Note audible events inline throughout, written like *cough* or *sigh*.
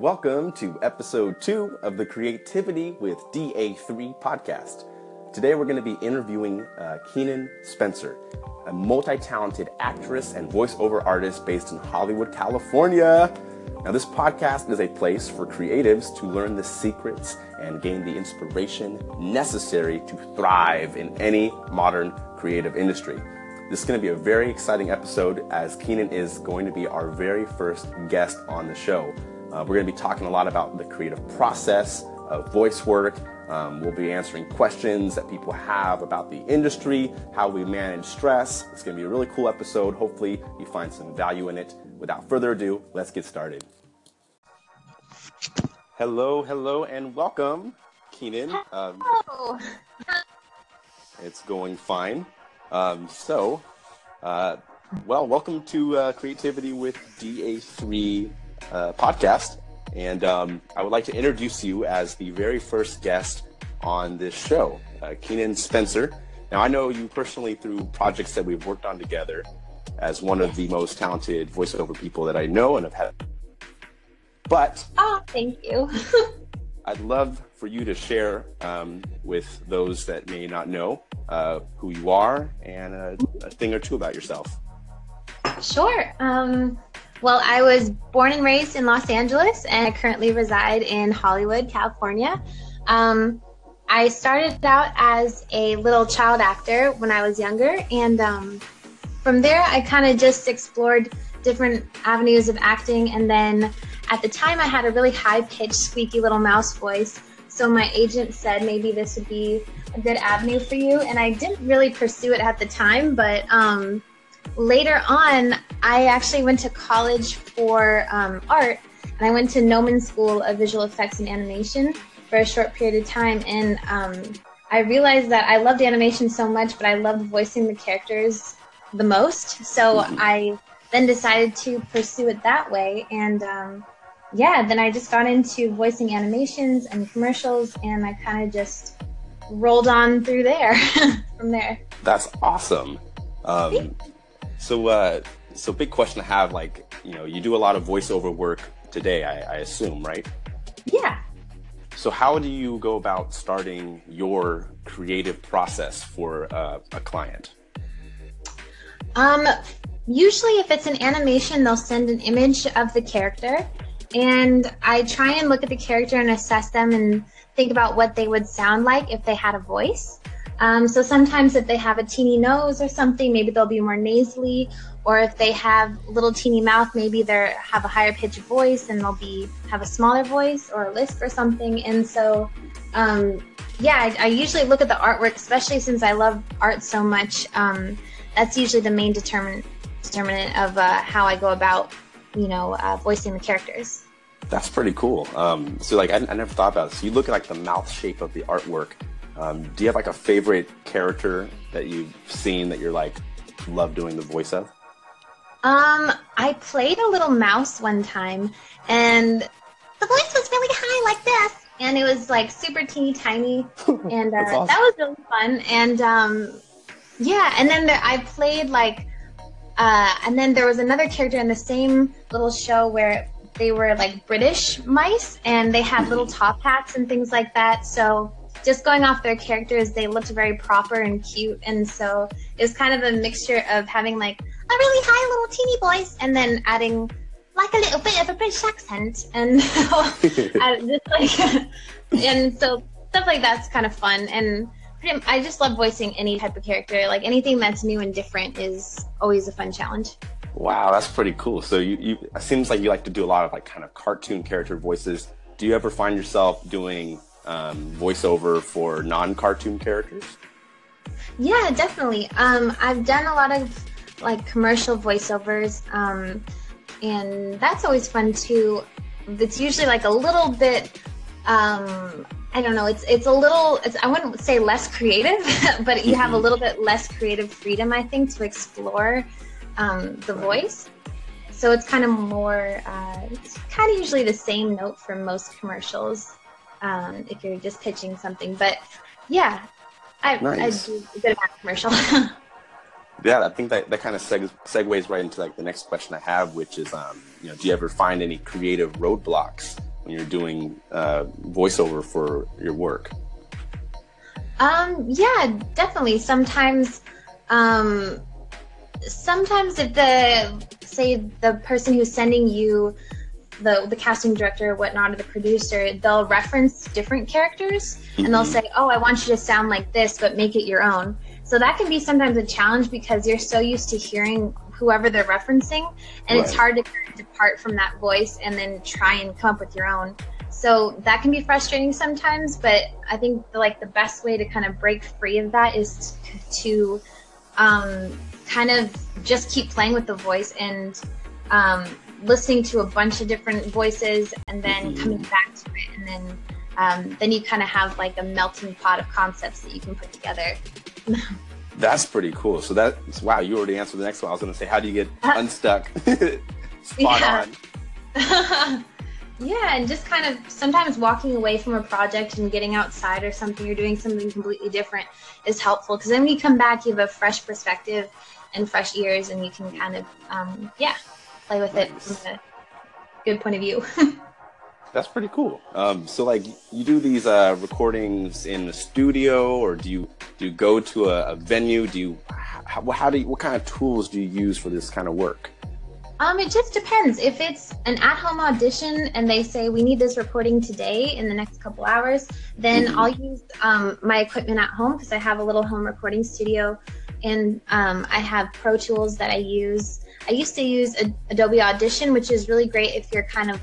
Welcome to episode two of the Creativity with DA3 podcast. Today we're going to be interviewing uh, Keenan Spencer, a multi talented actress and voiceover artist based in Hollywood, California. Now, this podcast is a place for creatives to learn the secrets and gain the inspiration necessary to thrive in any modern creative industry. This is going to be a very exciting episode as Keenan is going to be our very first guest on the show. Uh, we're going to be talking a lot about the creative process of voice work. Um, we'll be answering questions that people have about the industry, how we manage stress. It's going to be a really cool episode. Hopefully, you find some value in it. Without further ado, let's get started. Hello, hello, and welcome, Keenan. Um, it's going fine. Um, so, uh, well, welcome to uh, Creativity with DA3 uh, podcast. And um, I would like to introduce you as the very first guest on this show, uh, Keenan Spencer. Now, I know you personally through projects that we've worked on together as one of the most talented voiceover people that I know and have had. But Oh, thank you. *laughs* I'd love for you to share um, with those that may not know uh, who you are and a, a thing or two about yourself. sure. Um, well, I was born and raised in Los Angeles, and I currently reside in Hollywood, California. Um, I started out as a little child actor when I was younger, and um, from there, I kind of just explored different avenues of acting. And then at the time, I had a really high pitched, squeaky little mouse voice. So my agent said maybe this would be a good avenue for you. And I didn't really pursue it at the time, but um, later on, I actually went to college for um, art. And I went to Gnomon School of Visual Effects and Animation for a short period of time. And um, I realized that I loved animation so much, but I loved voicing the characters the most. So I then decided to pursue it that way. And um, yeah, then I just got into voicing animations and commercials, and I kind of just rolled on through there *laughs* from there. That's awesome. Um, so, uh, so big question I have, like, you know, you do a lot of voiceover work today, I, I assume, right? Yeah. So, how do you go about starting your creative process for uh, a client? Um, usually, if it's an animation, they'll send an image of the character, and I try and look at the character and assess them and think about what they would sound like if they had a voice. Um, so sometimes if they have a teeny nose or something, maybe they'll be more nasally, or if they have little teeny mouth, maybe they have a higher pitched voice and they'll be have a smaller voice or a lisp or something. And so, um, yeah, I, I usually look at the artwork, especially since I love art so much. Um, that's usually the main determinant determinant of uh, how I go about, you know, uh, voicing the characters. That's pretty cool. Um, so, like, I, I never thought about it. So, you look at like the mouth shape of the artwork. Um, do you have like a favorite character that you've seen that you're like love doing the voice of? Um, I played a little mouse one time, and the voice was really high like this, and it was like super teeny tiny, *laughs* and uh, awesome. that was really fun. And um, yeah, and then there, I played like, uh, and then there was another character in the same little show where they were like British mice, and they had little *laughs* top hats and things like that. So just going off their characters, they looked very proper and cute, and so it was kind of a mixture of having like a really high little teeny voice and then adding like a little bit of a British accent and *laughs* *laughs* I just like *laughs* and so stuff like that's kind of fun and pretty, I just love voicing any type of character like anything that's new and different is always a fun challenge. Wow, that's pretty cool. So you, you it seems like you like to do a lot of like kind of cartoon character voices. Do you ever find yourself doing um, voiceover for non-cartoon characters? Yeah, definitely. Um, I've done a lot of like commercial voiceovers, um, and that's always fun too. It's usually like a little bit. Um, I don't know. It's it's a little. It's I wouldn't say less creative, *laughs* but you have a little bit less creative freedom, I think, to explore um, the voice. So it's kind of more. Uh, it's kind of usually the same note for most commercials. Um, if you're just pitching something, but yeah, I, Nice. I do a good amount of commercial. *laughs* Yeah, I think that, that kind of seg- segues right into like the next question I have, which is, um, you know, do you ever find any creative roadblocks when you're doing uh, voiceover for your work? Um, yeah, definitely. Sometimes, um, sometimes if the say the person who's sending you the the casting director or whatnot or the producer they'll reference different characters and they'll mm-hmm. say oh i want you to sound like this but make it your own so that can be sometimes a challenge because you're so used to hearing whoever they're referencing and right. it's hard to depart from that voice and then try and come up with your own so that can be frustrating sometimes but i think the, like the best way to kind of break free of that is to um, kind of just keep playing with the voice and um, listening to a bunch of different voices and then mm-hmm. coming back to it. And then um, then you kind of have like a melting pot of concepts that you can put together. *laughs* That's pretty cool. So that's wow you already answered the next one. I was going to say how do you get uh, *laughs* unstuck? *laughs* Spot on. Yeah and just kind of sometimes walking away from a project and getting outside or something you're doing something completely different is helpful because then when you come back you have a fresh perspective and fresh ears and you can kind of um, yeah play with nice. it from a good point of view *laughs* that's pretty cool um, so like you do these uh, recordings in the studio or do you do you go to a, a venue do you how, how do you, what kind of tools do you use for this kind of work um, it just depends. If it's an at-home audition and they say we need this recording today in the next couple hours, then mm-hmm. I'll use um, my equipment at home because I have a little home recording studio, and um, I have Pro Tools that I use. I used to use Adobe Audition, which is really great if you're kind of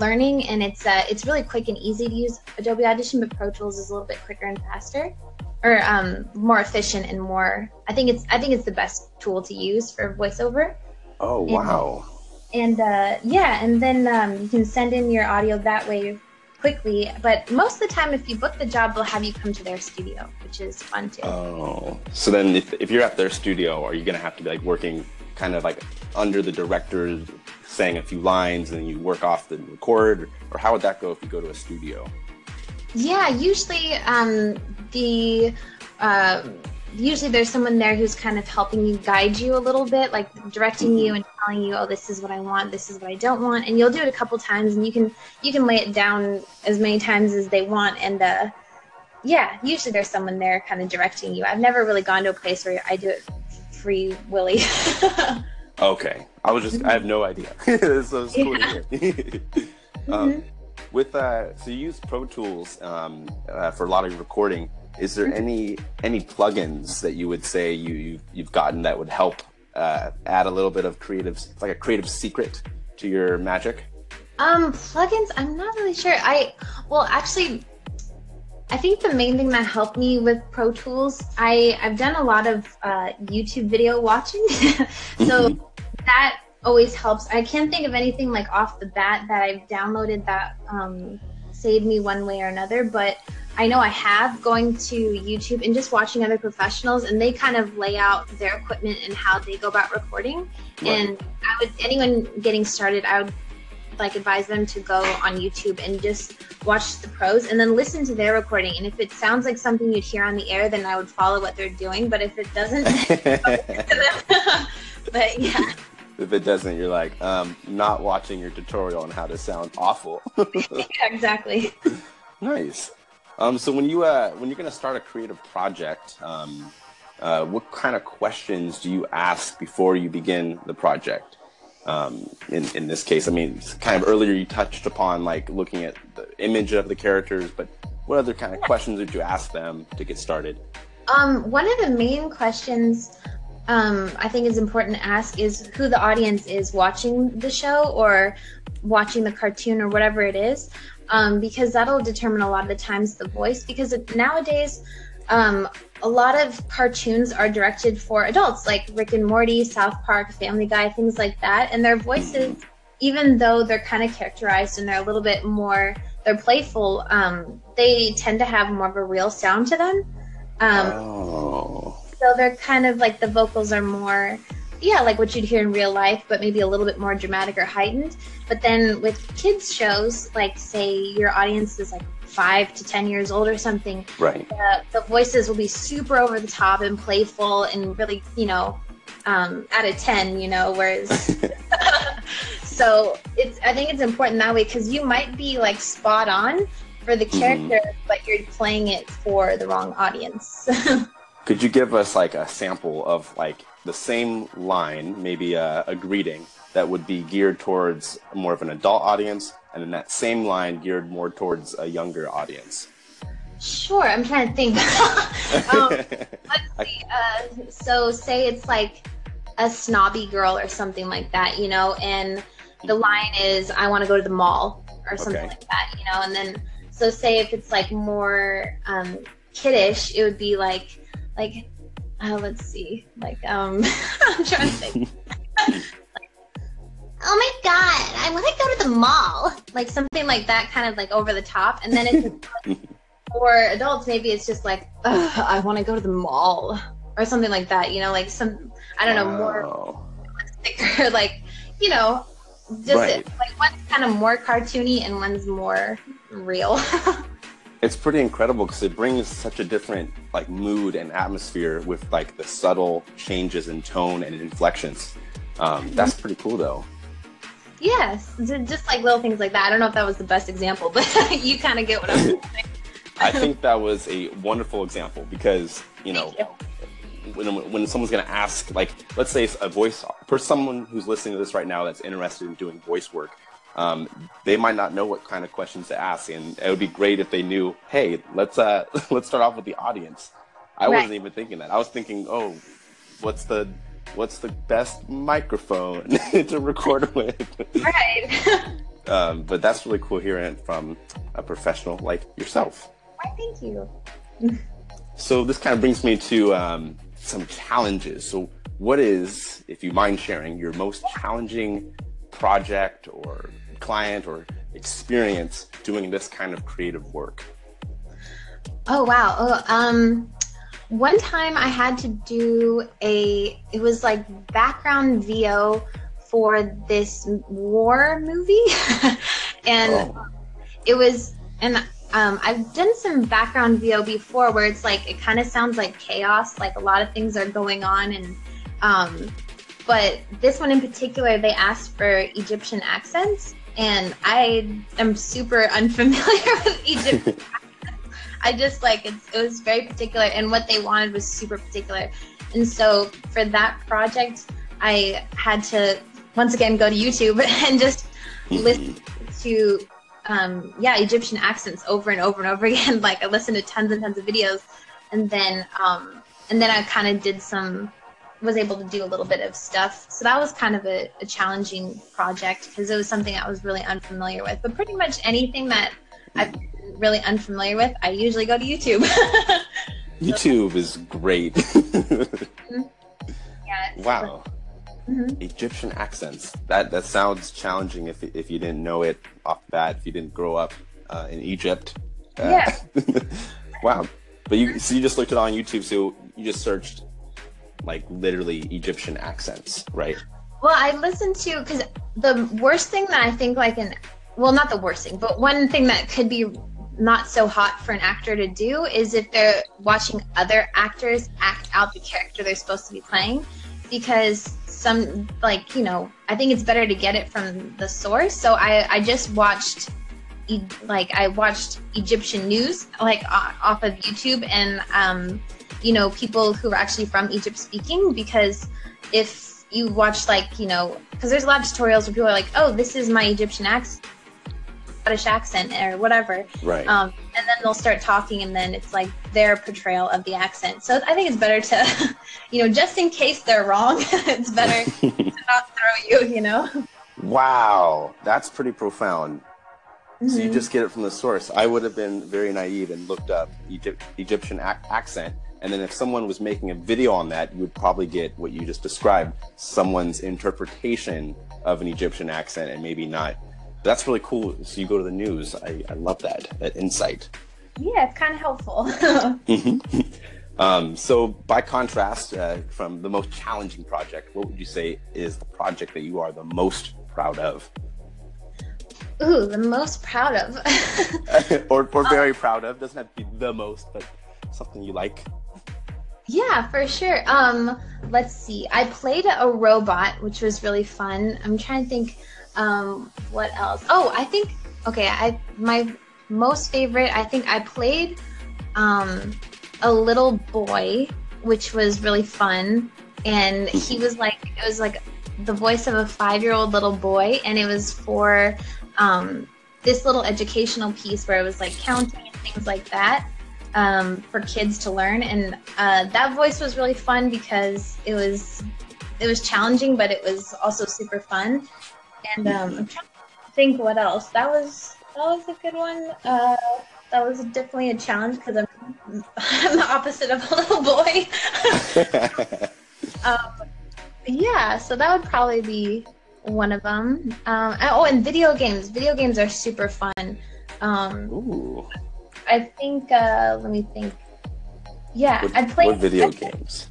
learning, and it's uh, it's really quick and easy to use Adobe Audition. But Pro Tools is a little bit quicker and faster, or um, more efficient and more. I think it's I think it's the best tool to use for voiceover. Oh wow! And, uh, yeah, and then um, you can send in your audio that way quickly. But most of the time, if you book the job, they'll have you come to their studio, which is fun too. Oh, so then if, if you're at their studio, are you gonna have to be like working kind of like under the director, saying a few lines, and you work off the record, or how would that go if you go to a studio? Yeah, usually um, the uh, usually there's someone there who's kind of helping you guide you a little bit like directing you and telling you oh this is what i want this is what i don't want. And you'll do it a couple times and you can you can lay it down as many times as they want and uh yeah usually there's someone there kind of directing you. I've never really gone to a place where i do it free willy *laughs* okay i was just i have no idea *laughs* so it's cool yeah. *laughs* um, mm-hmm. with uh so you use pro tools um, uh, for a lot of recording is there any any plugins that you would say you've you've gotten that would help uh, add a little bit of creative, like a creative secret to your magic? Um, plugins. I'm not really sure. I well, actually, I think the main thing that helped me with Pro Tools, I I've done a lot of uh, YouTube video watching, *laughs* so mm-hmm. that always helps. I can't think of anything like off the bat that I've downloaded that um, saved me one way or another, but I know I have going to YouTube and just watching other professionals, and they kind of lay out their equipment and how they go about recording. Right. And I would anyone getting started, I would like advise them to go on YouTube and just watch the pros and then listen to their recording. And if it sounds like something you'd hear on the air, then I would follow what they're doing. But if it doesn't, *laughs* *laughs* but yeah. If it doesn't, you're like, um, not watching your tutorial on how to sound awful. *laughs* yeah, exactly. Nice. Um, so when you uh, when you're to start a creative project, um, uh, what kind of questions do you ask before you begin the project? Um, in in this case, I mean, kind of earlier you touched upon like looking at the image of the characters, but what other kind of questions did you ask them to get started? Um, one of the main questions um, I think is important to ask is who the audience is watching the show or watching the cartoon or whatever it is um, because that'll determine a lot of the times the voice. Because nowadays, um, a lot of cartoons are directed for adults, like Rick and Morty, South Park, Family Guy, things like that. And their voices, even though they're kind of characterized and they're a little bit more, they're playful, um, they tend to have more of a real sound to them. Um, oh. So they're kind of like the vocals are more yeah, like what you'd hear in real life, but maybe a little bit more dramatic or heightened. But then with kids shows, like say your audience is like five to ten years old or something, right? The, the voices will be super over the top and playful and really, you know, um, out of ten, you know. Whereas, *laughs* *laughs* So it's I think it's important that way because you might be like spot on for the Mm-hmm. character, but you're playing it for the wrong audience. *laughs* Could you give us like a sample of like the same line, maybe a, a greeting that would be geared towards more of an adult audience, and then that same line geared more towards a younger audience? sure, I'm trying to think. *laughs* um, *laughs* let's see. Uh, so say it's like a snobby girl or something like that, you know, and the line is "I want to go to the mall" or something Okay. like that, you know, and then so say if it's like more um, kiddish, it would be like like uh, let's see, like um, *laughs* I'm trying to think. Like, *laughs* oh my god, I want to go to the mall, like something like that, kind of like over the top, and then it's *laughs* for adults, maybe it's just like, I want to go to the mall or something like that. You know, like some, I don't know, more Wow. thicker, like, you know, just Right. like one's kind of more cartoony and one's more real. It's pretty incredible because it brings such a different like mood and atmosphere with like the subtle changes in tone and inflections. Um, that's pretty cool though. yes, just like little things like that. I don't know if that was the best example, *laughs* but you kind of get what I'm *laughs* saying. I think that was a wonderful example because you know you. when, when someone's going to ask like let's say a voice for someone who's listening to this right now that's interested in doing voice work um, they might not know what kind of questions to ask and it would be great if they knew hey let's uh *laughs* let's start off with the audience i wasn't even thinking that i was thinking oh what's the what's the best microphone *laughs* to record with Right. *laughs* um, but that's really cool hearing it from a professional like yourself Why, thank you. So this kind of brings me to um, some challenges. So what is, if you mind sharing, your most challenging project or client or experience doing this kind of creative work? Oh wow. Oh, um one time I had to do a it was like background VO for this war movie. *laughs* and Oh, it was and um, I've done some background VO before where it's like it kind of sounds like chaos, like a lot of things are going on and um but this one in particular they asked for Egyptian accents and I am super unfamiliar *laughs* with Egypt. I just like it's, it was very particular, and what they wanted was super particular. And so for that project, I had to once again go to YouTube *laughs* and just listen *laughs* to um, yeah Egyptian accents over and over and over again. Like I listened to tons and tons of videos, and then um, and then I kind of did some was able to do a little bit of stuff. So that was kind of a, a challenging project because it was something I was really unfamiliar with. But pretty much anything that I'm really unfamiliar with, I usually go to YouTube. *laughs* YouTube is great. *laughs* yeah. wow. Mhm. Egyptian accents. That that sounds challenging if if you didn't know it off the bat. If you didn't grow up uh, in Egypt. Uh, Yeah. *laughs* wow. But you so you just looked it on YouTube. So you just searched like literally Egyptian accents, right? Well, I listened to because the worst thing that I think like an well, not the worst thing, but one thing that could be not so hot for an actor to do is if they're watching other actors act out the character they're supposed to be playing, because some like you know I think it's better to get it from the source. So I I just watched. Like I watched Egyptian news, like off of YouTube, and um, you know people who are actually from Egypt speaking, because if you watch like you know because there's a lot of tutorials where people are like oh this is my egyptian accent scottish accent or whatever Right. um, and then they'll start talking and then it's like their portrayal of the accent so i think it's better to *laughs* you know just in case they're wrong *laughs* it's better *laughs* to not throw you you know wow, that's pretty profound. So you Mhm. just get it from the source. I would have been very naive and looked up Egypt, Egyptian ac- accent, and then if someone was making a video on that, you would probably get what you just described, someone's interpretation of an Egyptian accent, and maybe not. That's really cool. So you go to the news. I, I love that that insight. yeah it's kind of helpful *laughs* Um, so by contrast, uh, from the most challenging project, what would you say is the project that you are the most proud of, ooh the most proud of *laughs* or or very proud of? Doesn't have to be the most, but something you like. Yeah, for sure. Um, let's see. I played a robot, which was really fun. I'm trying to think. Um, what else? Oh, I think okay. I my most favorite. I think I played um, a little boy, which was really fun, and he was like it was like the voice of a five year old little boy, and it was for um, this little educational piece where it was like counting and things like that um, for kids to learn. And uh, that voice was really fun because it was it was challenging, but it was also super fun. And um, I'm trying to think what else. That was that was a good one. Uh, that was definitely a challenge because I'm, I'm the opposite of a little boy. *laughs* um, yeah, so that would probably be one of them. Um, oh, and video games. Video games are super fun. Um, Ooh. I think. Uh, let me think. Yeah, What, I played. what video games?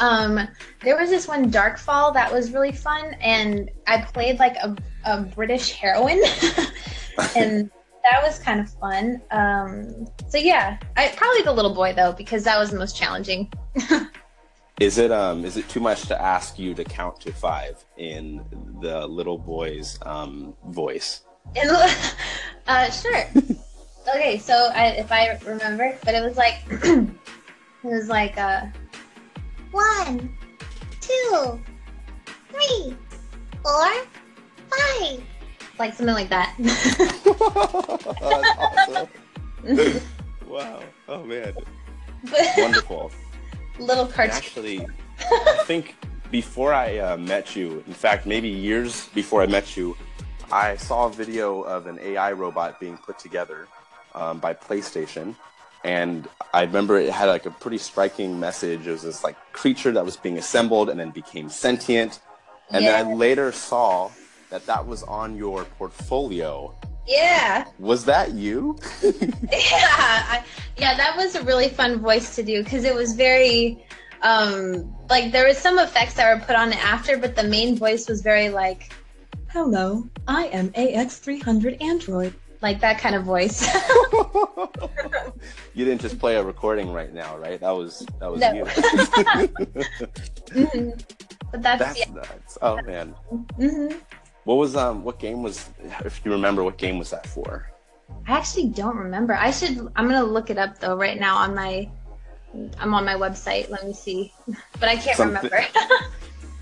Um, there was this one Darkfall that was really fun, and I played like a, a British heroine, *laughs* and that was kind of fun. Um, so yeah, I probably the little boy though because that was the most challenging. *laughs* Is it um is it too much to ask you to count to five in the little boy's um voice? And *laughs* uh, sure. Okay, so I, if I remember, but it was like *clears throat* it was like uh, one, two, three, four, five, like something like that. *laughs* That's awesome. *laughs* wow. Oh man. but *laughs* Wonderful. little And cartoon. Actually, I think before I uh, met you, in fact, maybe years before I met you, I saw a video of an AI robot being put together um, by PlayStation. And I remember it had like a pretty striking message. It was this like creature that was being assembled and then became sentient. And then I later saw that that was on your portfolio. Yeah, Was that you? *laughs* yeah, I, yeah. That was a really fun voice to do because it was very, um, like there was some effects that were put on it after, but the main voice was very like, Hello, I am AX300 Android. Like that kind of voice. *laughs* you didn't just play a recording right now, right? That was that was No. you. *laughs* Mhm. But that's, That's yeah. nuts. Oh man. hmm What was um what game was if you remember what game was that for? I actually don't remember. I should. I'm gonna look it up though right now on my. I'm on my website. Let me see, *laughs* but I can't Something- remember.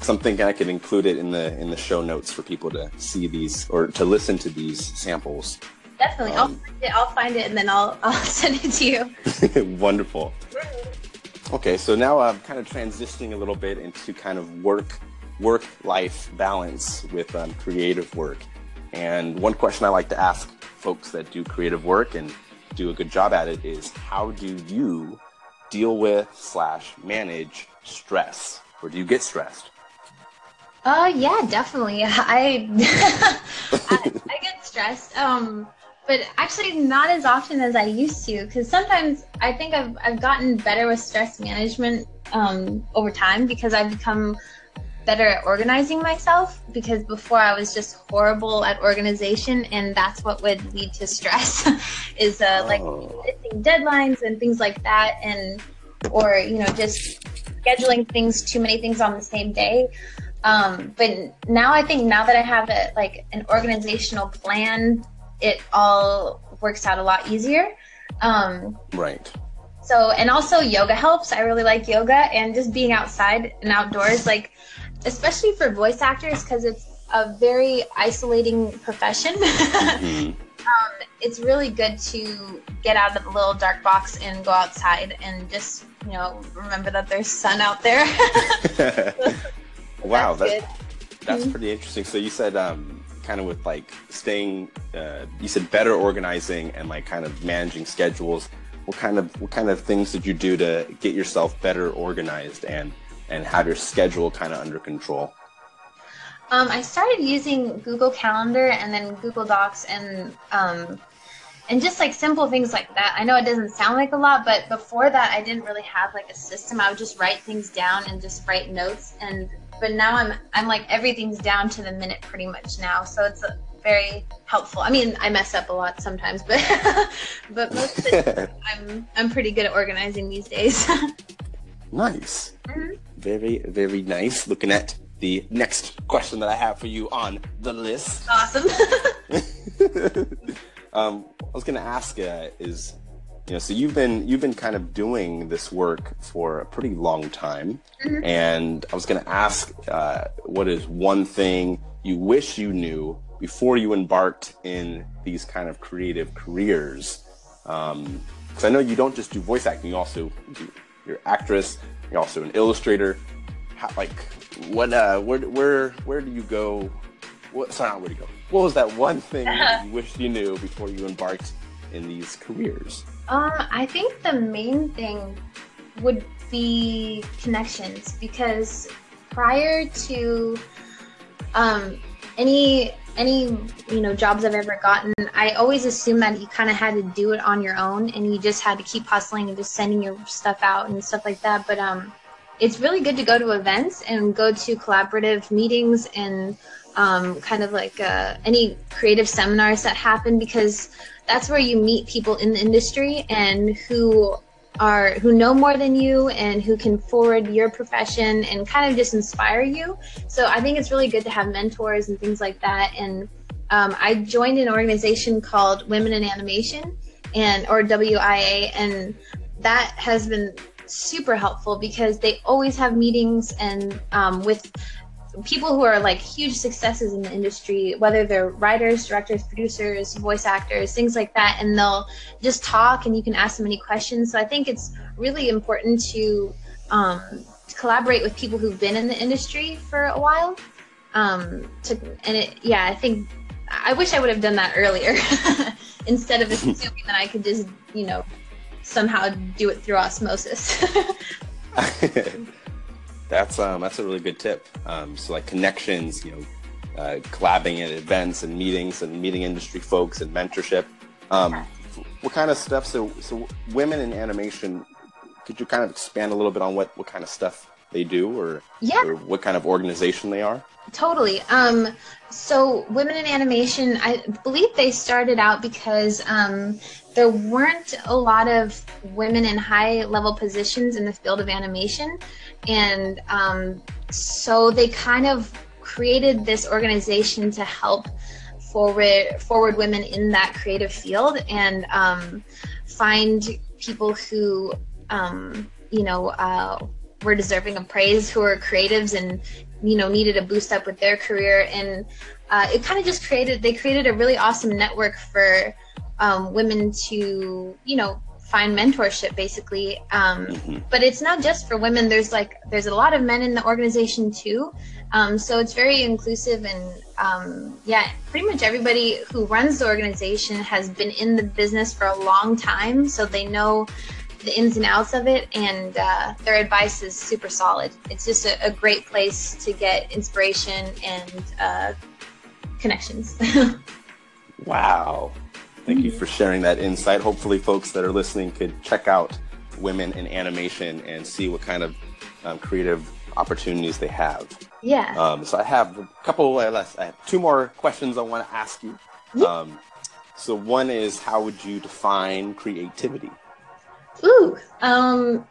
Something I could include it in the in the show notes for people to see these or to listen to these samples. Definitely, I'll Um, find it. I'll find it and then I'll *laughs* I'll send it to you. *laughs* Wonderful. Okay, so now I'm kind of transitioning a little bit into kind of work work life balance with um, creative work. And one question I like to ask folks that do creative work and do a good job at it is how do you deal with slash manage stress or do you get stressed? Uh, yeah, definitely. *laughs* I I, I get stressed. Um, but actually not as often as I used to because sometimes I think I've I've gotten better with stress management um over time because I've become better at organizing myself because before I was just horrible at organization and that's what would lead to stress *laughs* is uh like Oh. missing deadlines and things like that and or you know just scheduling things too many things on the same day um, but now i think now that i have a like an organizational plan it all works out a lot easier um, Right. so and also yoga helps i really like yoga and just being outside and outdoors like especially for voice actors because it's a very isolating profession *laughs* Mhm. it's really good to get out of the little dark box and go outside and just you know remember that there's sun out there. *laughs* *laughs* wow, That's that, that's pretty interesting. So you said um, kind of with like staying, uh, you said better organizing and like kind of managing schedules. What kind of what kind of things did you do to get yourself better organized and and have your schedule kind of under control? Um, I started using Google Calendar and then Google Docs and um, and just like simple things like that. I know it doesn't sound like a lot, but before that, I didn't really have like a system. I would just write things down and just write notes. And but now I'm I'm like everything's down to the minute pretty much now. So it's very helpful. I mean, I mess up a lot sometimes, but *laughs* but most of the *laughs* time, I'm I'm pretty good at organizing these days. *laughs* nice. Mhm. Very very nice. Looking at the next question that I have for you on the list. Awesome. um, I was going to ask uh, is, you know, so you've been you've been kind of doing this work for a pretty long time, Mhm. and I was going to ask, uh, what is one thing you wish you knew before you embarked in these kind of creative careers? Because I know you don't just do voice acting; you also do, you're an actress, you're also an illustrator. How, like, what, uh, where, where, where do you go? What, sorry, not where do you go? What was that one thing that *laughs* you wished you knew before you embarked in these careers? Um, I think the main thing would be connections because prior to um, any any you know jobs I've ever gotten, I always assumed that you kind of had to do it on your own and you just had to keep hustling and just sending your stuff out and stuff like that. But um, it's really good to go to events and go to collaborative meetings and um, kind of like uh, any creative seminars that happen because that's where you meet people in the industry and who are who know more than you and who can forward your profession and kind of just inspire you. So i think it's really good to have mentors and things like that. And um, i joined an organization called women in animation and or wia and that has been super helpful because they always have meetings and um, with people who are like huge successes in the industry, whether they're writers, directors, producers, voice actors, things like that, and they'll just talk and you can ask them any questions. So I think it's really important to, um, to collaborate with people who've been in the industry for a while. Um, to, and it, yeah, I think I wish I would have done that earlier *laughs* instead of *laughs* assuming that I could just, you know, somehow do it through osmosis. *laughs* that's um that's a really good tip. Um, so like connections, you know, uh, collabing at events and meetings and meeting industry folks and mentorship. Um, what kind of stuff? So so women in animation. Could you kind of expand a little bit on what what kind of stuff they do, or yeah. or what kind of organization they are? Totally. Um, so, Women in Animation, I believe they started out because um, there weren't a lot of women in high level positions in the field of animation. And um, so they kind of created this organization to help forward forward women in that creative field and um, find people who um, you know uh, were deserving of praise, who were creatives and you know needed a boost up with their career. And uh, it kind of just created they created a really awesome network for um, women to you know find mentorship basically. Um, Mm-hmm. but it's not just for women. There's like there's a lot of men in the organization too. Um, so it's very inclusive and um, yeah pretty much everybody who runs the organization has been in the business for a long time so they know the ins and outs of it, and uh, their advice is super solid. It's just a, a great place to get inspiration and uh, connections. *laughs* Wow. Thank you for sharing that insight. Hopefully, folks that are listening could check out Women in Animation and see what kind of um, creative opportunities they have. yeah. Um, so I have a couple, less, I have two more questions I want to ask you. Yeah. Um, so one is, how would you define creativity? Ooh. Um,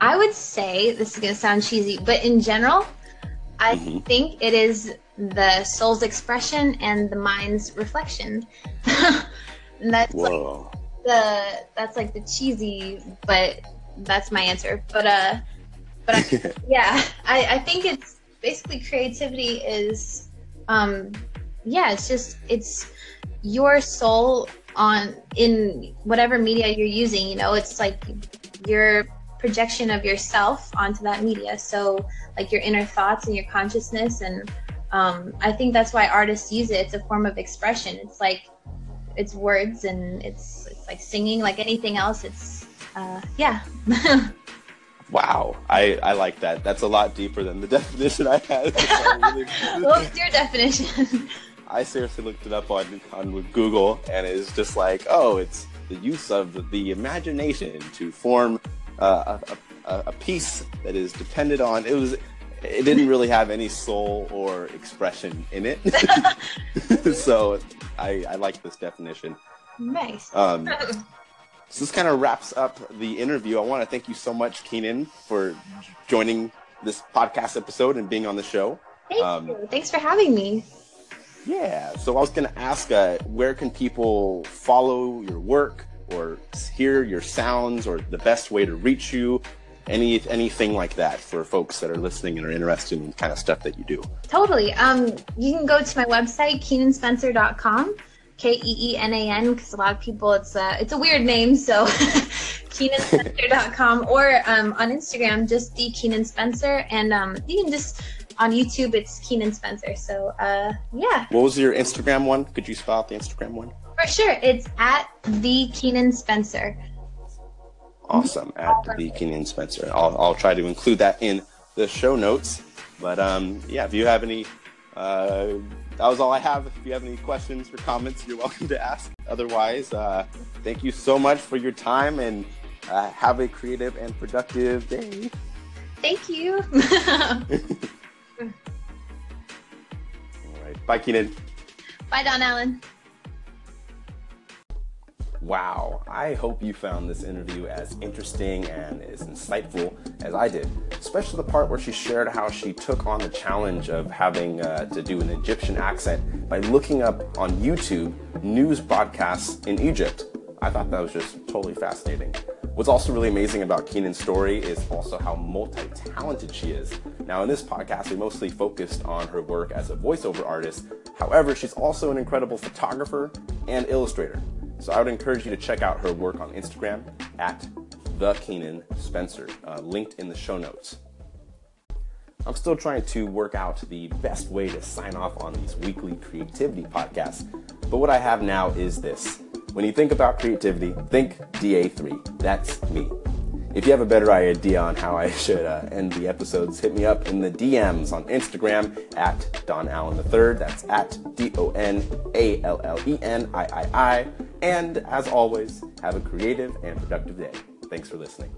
I would say this is gonna sound cheesy, but in general, I Mhm. think it is the soul's expression and the mind's reflection. *laughs* and that's like the that's like the cheesy, but that's my answer. But uh, but I, *laughs* yeah, I, I think it's basically creativity is, um, yeah, it's just it's your soul on in whatever media you're using. You know, it's like your projection of yourself onto that media. So like your inner thoughts and your consciousness and um, I think that's why artists use it. It's a form of expression. It's like it's words and it's it's like singing like anything else. It's uh, yeah. *laughs* Wow. I, I like that. That's a lot deeper than the *laughs* definition I had. *laughs* I really- What's your definition? I seriously looked it up on on Google, and it's just like, oh, it's the use of the imagination to form uh, a, a, a piece that is dependent on. It was. It didn't really have any soul or expression in it, *laughs* so I, I like this definition. nice. Um, *laughs* so this kind of wraps up the interview. I want to thank you so much, Keenan, for joining this podcast episode and being on the show. Thank um, you. Thanks for having me. Yeah. So I was going to ask, uh, where can people follow your work or hear your sounds, or the best way to reach you? Any anything like that for folks that are listening and are interested in kind of stuff that you do. Totally. Um, you can go to my website, keenanspencer.com. K E E N A N because a lot of people it's a it's a weird name so *laughs* keenanspencer.com or um, on Instagram just the Keenan Spencer and um, you can just on YouTube it's Keenan Spencer so uh, yeah. What was your Instagram one? Could you spell out the Instagram one? For sure, it's at the Keenan Spencer. Awesome, at the Keenan Spencer. I'll I'll try to include that in the show notes. But um, yeah, if you have any uh, that was all I have. If you have any questions or comments, you're welcome to ask. Otherwise, uh, thank you so much for your time and uh, have a creative and productive day. Thank you. *laughs* all right. Bye, Keenan. Bye, Don Allen. Wow, I hope you found this interview as interesting and as insightful as I did, especially the part where she shared how she took on the challenge of having uh, to do an Egyptian accent by looking up on YouTube news broadcasts in Egypt. I thought that was just totally fascinating. What's also really amazing about Keenan's story is also how multi talented she is. Now, in this podcast, we mostly focused on her work as a voiceover artist. However, she's also an incredible photographer and illustrator. So I would encourage you to check out her work on Instagram at the Keenan Spencer, uh, linked in the show notes. I'm still trying to work out the best way to sign off on these weekly creativity podcasts, but what I have now is this. When you think about creativity, think DA3. That's me. If you have a better idea on how I *laughs* should uh, end the episodes, hit me up in the DMs on Instagram at Don Allen III. That's at D O N A L L E N I I I. And as always, have a creative and productive day. Thanks for listening.